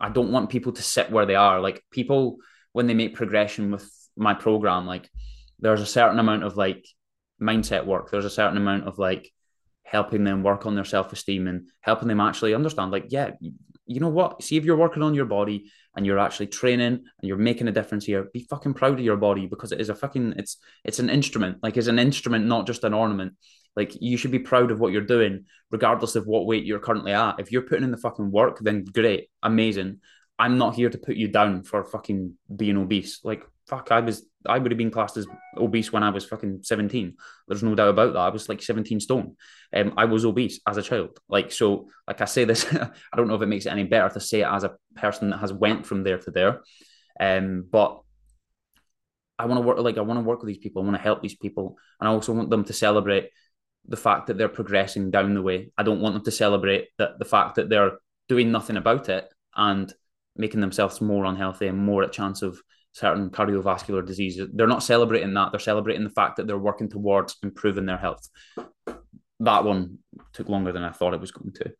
I don't want people to sit where they are. Like people, when they make progression with my program, like there's a certain amount of like mindset work. There's a certain amount of like helping them work on their self esteem and helping them actually understand, like, yeah, you know what? See if you're working on your body and you're actually training and you're making a difference here. Be fucking proud of your body because it is a fucking it's it's an instrument. Like it's an instrument, not just an ornament. Like you should be proud of what you're doing, regardless of what weight you're currently at. If you're putting in the fucking work, then great, amazing. I'm not here to put you down for fucking being obese. Like fuck, I was I would have been classed as obese when I was fucking 17. There's no doubt about that. I was like 17 stone. Um, I was obese as a child. Like so, like I say this, I don't know if it makes it any better to say it as a person that has went from there to there. Um, but I want to work like I want to work with these people. I want to help these people, and I also want them to celebrate the fact that they're progressing down the way. I don't want them to celebrate that the fact that they're doing nothing about it and making themselves more unhealthy and more at chance of certain cardiovascular diseases. They're not celebrating that. They're celebrating the fact that they're working towards improving their health. That one took longer than I thought it was going to.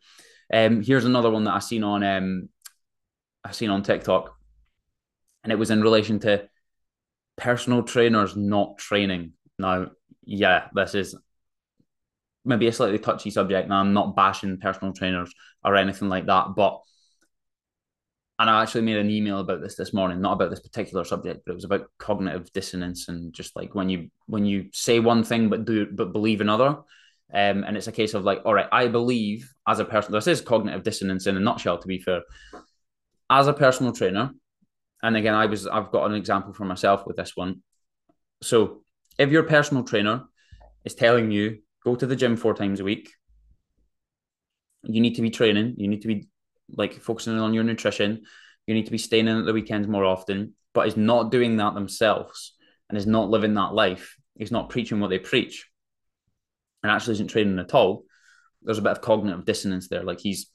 Um, here's another one that I seen on um, I seen on TikTok, and it was in relation to personal trainers not training. Now, yeah, this is maybe a slightly touchy subject. Now, I'm not bashing personal trainers or anything like that, but and I actually made an email about this this morning, not about this particular subject, but it was about cognitive dissonance and just like when you when you say one thing but do but believe another. Um, and it's a case of like, all right, I believe as a person, this is cognitive dissonance in a nutshell, to be fair. As a personal trainer, and again, I was I've got an example for myself with this one. So if your personal trainer is telling you go to the gym four times a week. You need to be training. You need to be like focusing on your nutrition. You need to be staying in at the weekends more often, but is not doing that themselves and is not living that life. He's not preaching what they preach and actually isn't training at all. There's a bit of cognitive dissonance there. Like he's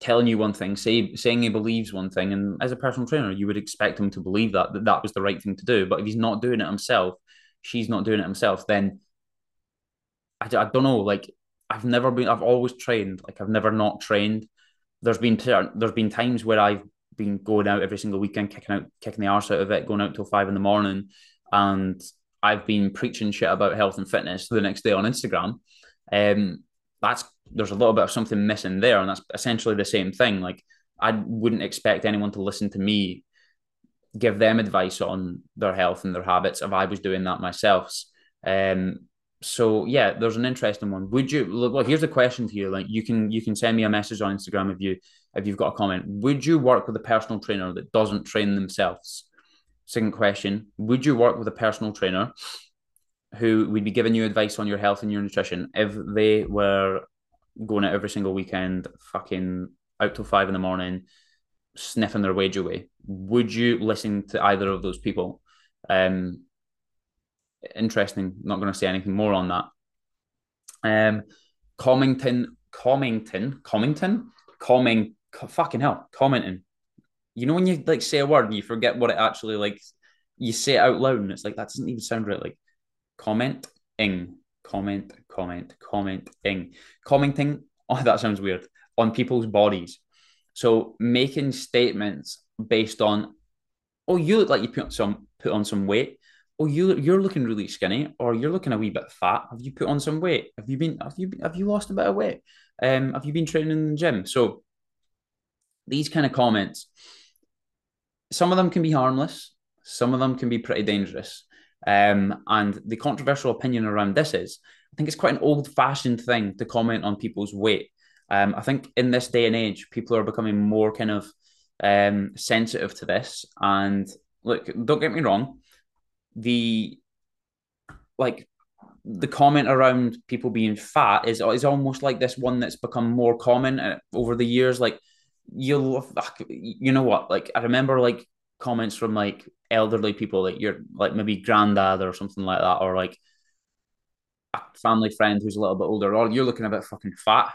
telling you one thing, say, saying he believes one thing, and as a personal trainer, you would expect him to believe that, that that was the right thing to do. But if he's not doing it himself, she's not doing it himself, then I, I don't know. Like I've never been. I've always trained. Like I've never not trained. There's been there's been times where I've been going out every single weekend, kicking out, kicking the arse out of it, going out till five in the morning, and I've been preaching shit about health and fitness the next day on Instagram. Um, that's there's a little bit of something missing there, and that's essentially the same thing. Like I wouldn't expect anyone to listen to me give them advice on their health and their habits if I was doing that myself. Um, so yeah, there's an interesting one. Would you look? Well, here's a question to you. Like you can you can send me a message on Instagram if you if you've got a comment. Would you work with a personal trainer that doesn't train themselves? Second question: Would you work with a personal trainer who would be giving you advice on your health and your nutrition if they were going out every single weekend, fucking out till five in the morning, sniffing their wage away? Would you listen to either of those people? Um, interesting. Not going to say anything more on that. Um, Comington, Comington, Comington, Coming, fucking hell, commenting. You know when you like say a word and you forget what it actually like, you say it out loud and it's like that doesn't even sound right. Like comment ing, comment, comment, comment ing, commenting. Oh, that sounds weird on people's bodies. So making statements based on, oh, you look like you put some put on some weight oh you you're looking really skinny or you're looking a wee bit fat. Have you put on some weight? Have you been have you have you lost a bit of weight? Um have you been training in the gym? So these kind of comments some of them can be harmless some of them can be pretty dangerous. Um and the controversial opinion around this is i think it's quite an old fashioned thing to comment on people's weight. Um i think in this day and age people are becoming more kind of um sensitive to this. And look don't get me wrong the like the comment around people being fat is is almost like this one that's become more common uh, over the years. Like you'll, you know what? Like I remember like comments from like elderly people, like you're like maybe granddad or something like that, or like a family friend who's a little bit older, or you're looking a bit fucking fat.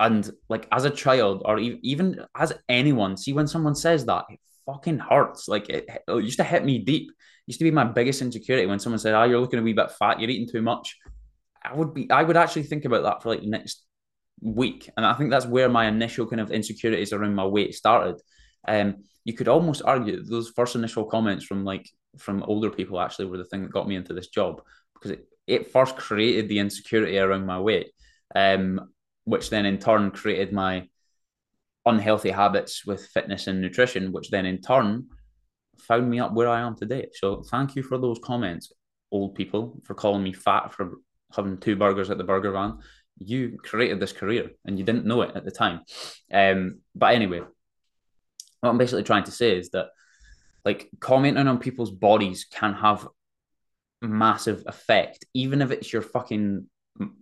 And like as a child, or even as anyone, see when someone says that, it fucking hurts. Like it, it used to hit me deep used to be my biggest insecurity when someone said, "Oh, you're looking a wee bit fat. You're eating too much." I would be. I would actually think about that for like next week, and I think that's where my initial kind of insecurities around my weight started. Um, you could almost argue those first initial comments from like from older people actually were the thing that got me into this job because it, it first created the insecurity around my weight, um, which then in turn created my unhealthy habits with fitness and nutrition, which then in turn found me up where I am today. So thank you for those comments, old people, for calling me fat for having two burgers at the burger van. You created this career and you didn't know it at the time. Um, but anyway, what I'm basically trying to say is that like commenting on people's bodies can have massive effect, even if it's your fucking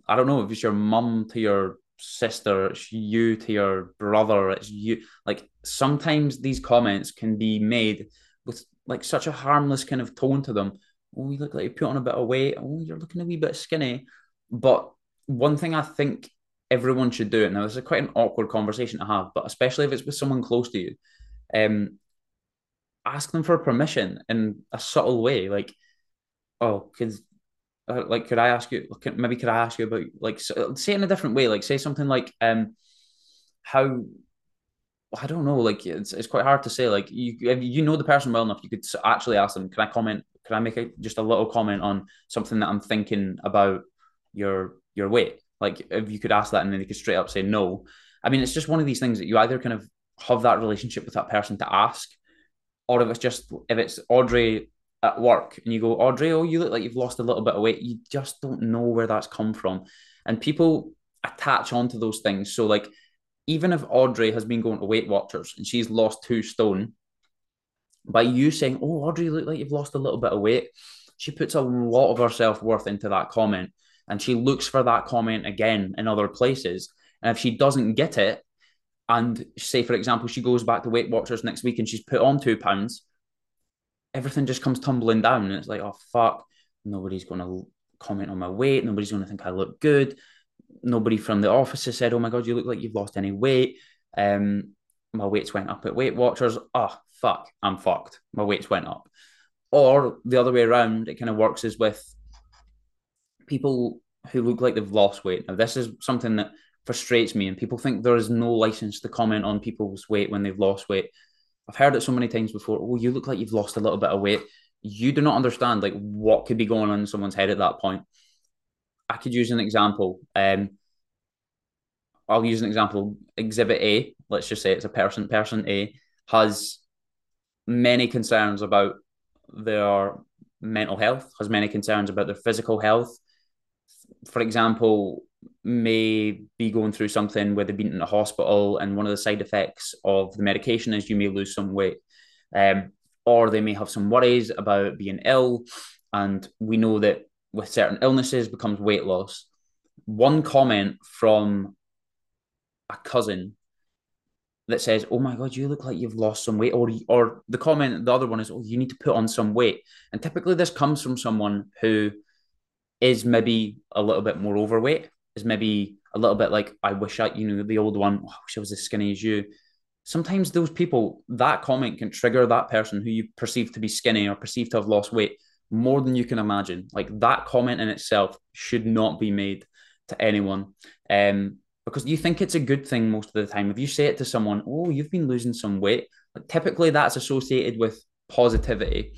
I don't know if it's your mum to your sister, it's you to your brother, it's you. Like sometimes these comments can be made with like such a harmless kind of tone to them. Oh, you look like you put on a bit of weight. Oh, you're looking a wee bit skinny. But one thing I think everyone should do, it now this is quite an awkward conversation to have, but especially if it's with someone close to you, um, ask them for permission in a subtle way. Like, oh, uh, like could I ask you? Maybe could I ask you about like say it in a different way? Like say something like um, how I don't know. Like it's it's quite hard to say. Like you you know the person well enough, you could actually ask them. Can I comment? Can I make a, just a little comment on something that I'm thinking about your your weight? Like if you could ask that and then they could straight up say no. I mean, it's just one of these things that you either kind of have that relationship with that person to ask, or if it's just if it's Audrey at work and you go, Audrey, oh, you look like you've lost a little bit of weight. You just don't know where that's come from, and people attach onto those things. So like even if Audrey has been going to Weight Watchers and she's lost two stone, by you saying, "Oh, Audrey, you look like you've lost a little bit of weight," she puts a lot of her self worth into that comment, and she looks for that comment again in other places. And if she doesn't get it, and say for example she goes back to Weight Watchers next week and she's put on two pounds, everything just comes tumbling down, and it's like, "Oh fuck, nobody's going to comment on my weight. Nobody's going to think I look good." nobody from the office has said, "Oh my god, you look like you've lost any weight." Um, my weights went up at Weight Watchers. Oh fuck, I'm fucked. My weights went up. Or the other way around, it kind of works is with people who look like they've lost weight. Now, this is something that frustrates me, and people think there is no license to comment on people's weight when they've lost weight. I've heard it so many times before. Oh, you look like you've lost a little bit of weight. You do not understand like what could be going on in someone's head at that point. I could use an example. Um, I'll use an example. Exhibit A, let's just say it's a person. Person A has many concerns about their mental health, has many concerns about their physical health. For example, may be going through something where they've been in a hospital, and one of the side effects of the medication is you may lose some weight. Um, or they may have some worries about being ill. And we know that with certain illnesses becomes weight loss. One comment from a cousin that says, "Oh my god, you look like you've lost some weight," or or the comment, the other one is, "Oh, you need to put on some weight." And typically, this comes from someone who is maybe a little bit more overweight, is maybe a little bit like, "I wish I, you know, the old one, oh, I wish I was as skinny as you." Sometimes those people, that comment can trigger that person who you perceive to be skinny or perceive to have lost weight more than you can imagine. Like that comment in itself should not be made to anyone. Um, because you think it's a good thing most of the time. If you say it to someone, oh, you've been losing some weight, like, typically that's associated with positivity.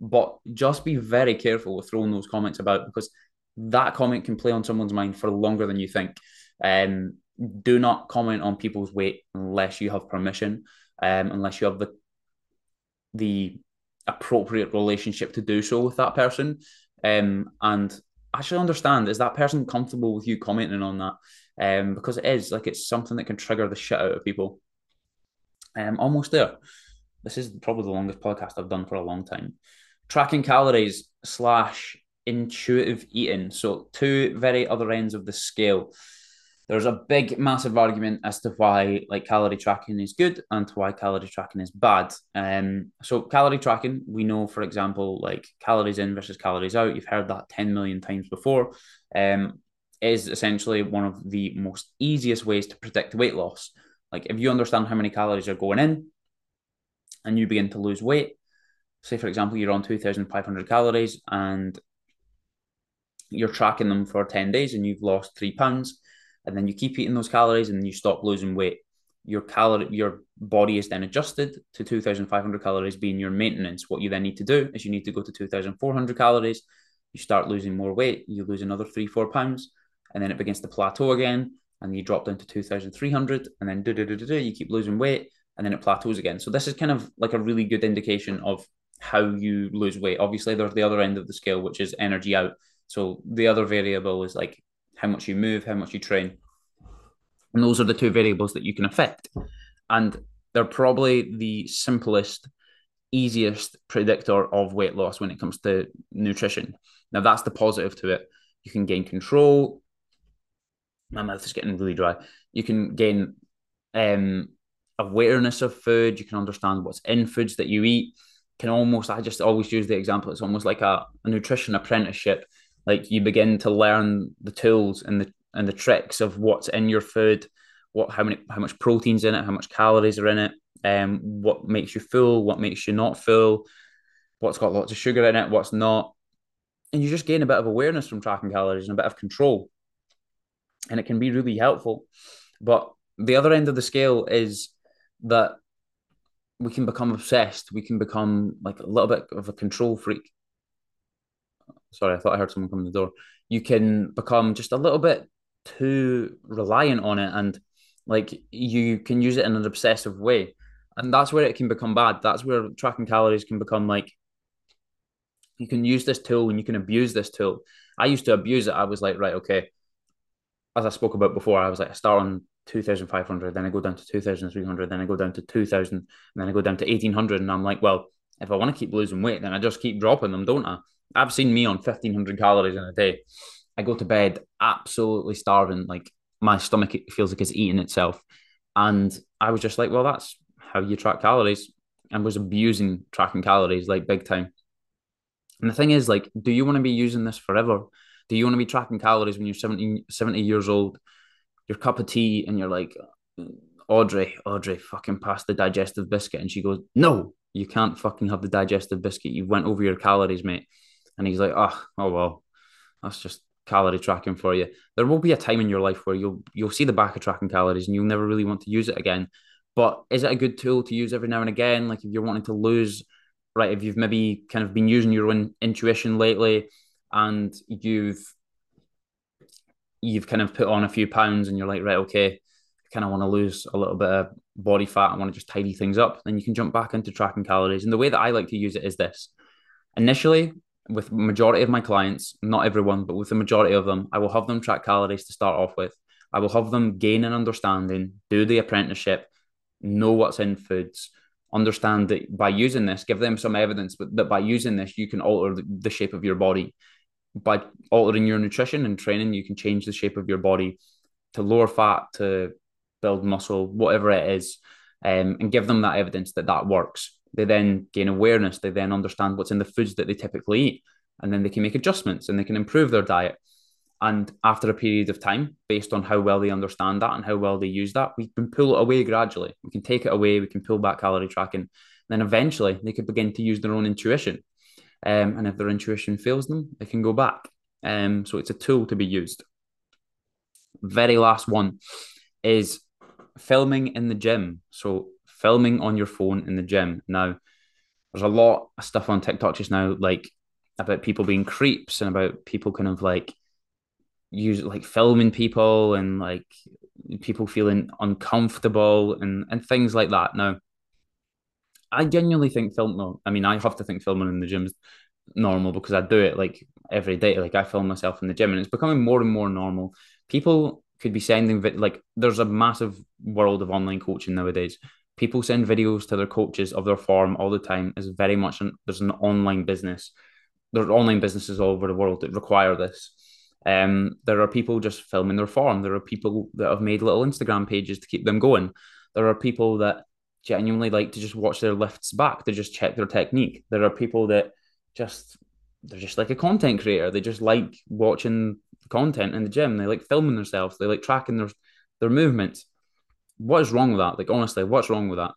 But just be very careful with throwing those comments about because that comment can play on someone's mind for longer than you think. Um, do not comment on people's weight unless you have permission, um, unless you have the the appropriate relationship to do so with that person. Um, and actually understand is that person comfortable with you commenting on that? um, because it is like it's something that can trigger the shit out of people. Um, almost there. This is probably the longest podcast I've done for a long time. Tracking calories slash intuitive eating. So two very other ends of the scale. There's a big, massive argument as to why like calorie tracking is good and why calorie tracking is bad. Um, so calorie tracking, we know, for example, like calories in versus calories out. You've heard that 10 million times before. Um, is essentially one of the most easiest ways to predict weight loss. Like if you understand how many calories are going in and you begin to lose weight, say for example, you're on 2,500 calories and you're tracking them for 10 days and you've lost three pounds, and then you keep eating those calories and you stop losing weight. Your calorie, your body is then adjusted to 2,500 calories being your maintenance. What you then need to do is you need to go to 2,400 calories. You start losing more weight. You lose another three, four pounds and then it begins to plateau again, and you drop down to 2,300, and then do, do, do, do, you keep losing weight, and then it plateaus again. So this is kind of like a really good indication of how you lose weight. Obviously, there's the other end of the scale, which is energy out. So the other variable is like how much you move, how much you train. And those are the two variables that you can affect. And they're probably the simplest, easiest predictor of weight loss when it comes to nutrition. Now, that's the positive to it. You can gain control, my mouth is getting really dry. You can gain um, awareness of food. You can understand what's in foods that you eat. Can almost, I just always use the example. It's almost like a, a nutrition apprenticeship. Like you begin to learn the tools and the and the tricks of what's in your food, what how many how much protein's in it, how much calories are in it, um, what makes you full, what makes you not full, what's got lots of sugar in it, what's not, and you just gain a bit of awareness from tracking calories and a bit of control and it can be really helpful. But the other end of the scale is that we can become obsessed. We can become like a little bit of a control freak. Sorry, I thought I heard someone come in the door. You can become just a little bit too reliant on it and like you can use it in an obsessive way. And that's where it can become bad. That's where tracking calories can become like you can use this tool and you can abuse this tool. I used to abuse it. I was like, right, okay, as I spoke about before, I was like, I start on 2,500, then I go down to 2,300, then I go down to 2,000, and then I go down to 1,800. And I'm like, well, if I want to keep losing weight, then I just keep dropping them, don't I? I've seen me on 1,500 calories in a day. I go to bed absolutely starving. Like my stomach feels like it's eating itself. And I was just like, well, that's how you track calories. And was abusing tracking calories like big time. And the thing is, like, do you want to be using this forever? Do you want to be tracking calories when you're 70, 70 years old? Your cup of tea, and you're like, Audrey, Audrey, fucking pass the digestive biscuit. And she goes, No, you can't fucking have the digestive biscuit. You went over your calories, mate. And he's like, Oh, oh well, that's just calorie tracking for you. There will be a time in your life where you'll you'll see the back of tracking calories and you'll never really want to use it again. But is it a good tool to use every now and again? Like if you're wanting to lose, right? If you've maybe kind of been using your own intuition lately and you've you've kind of put on a few pounds and you're like, right, okay, I kind of want to lose a little bit of body fat, I want to just tidy things up, then you can jump back into tracking calories. And the way that I like to use it is this. Initially, with majority of my clients, not everyone, but with the majority of them, I will have them track calories to start off with. I will have them gain an understanding, do the apprenticeship, know what's in foods, understand that by using this, give them some evidence that by using this, you can alter the shape of your body. By altering your nutrition and training, you can change the shape of your body to lower fat, to build muscle, whatever it is, um, and give them that evidence that that works. They then gain awareness. They then understand what's in the foods that they typically eat, and then they can make adjustments and they can improve their diet. And after a period of time, based on how well they understand that and how well they use that, we can pull it away gradually. We can take it away. We can pull back calorie tracking. Then eventually, they could begin to use their own intuition. Um, and if their intuition fails them, they can go back. Um, so it's a tool to be used. Very last one is filming in the gym. So filming on your phone in the gym. Now, there's a lot of stuff on TikTok just now, like about people being creeps and about people kind of like use like filming people and like people feeling uncomfortable and and things like that. Now, I genuinely think film. No, I mean, I have to think filming in the gym is normal because I do it like every day. Like I film myself in the gym, and it's becoming more and more normal. People could be sending like there's a massive world of online coaching nowadays. People send videos to their coaches of their form all the time. Is very much an, there's an online business. There's online businesses all over the world that require this. Um, there are people just filming their form. There are people that have made little Instagram pages to keep them going. There are people that genuinely like to just watch their lifts back to just check their technique. There are people that just they're just like a content creator. They just like watching content in the gym. They like filming themselves. They like tracking their their movements. What is wrong with that? Like honestly, what's wrong with that?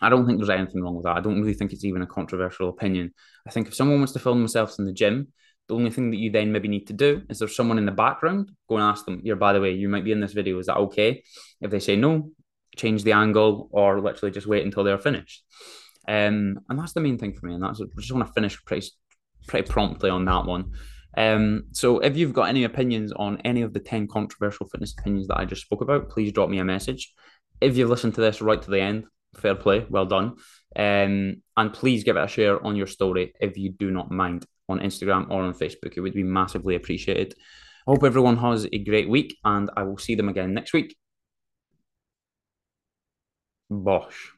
I don't think there's anything wrong with that. I don't really think it's even a controversial opinion. I think if someone wants to film themselves in the gym, the only thing that you then maybe need to do is there's someone in the background, go and ask them, here, by the way, you might be in this video. Is that okay? If they say no, change the angle or literally just wait until they're finished. Um, and that's the main thing for me. And that's I just want to finish pretty pretty promptly on that one. Um, so if you've got any opinions on any of the 10 controversial fitness opinions that I just spoke about, please drop me a message. If you've listened to this right to the end, fair play, well done. Um, and please give it a share on your story if you do not mind on Instagram or on Facebook. It would be massively appreciated. I hope everyone has a great week and I will see them again next week. Bosh.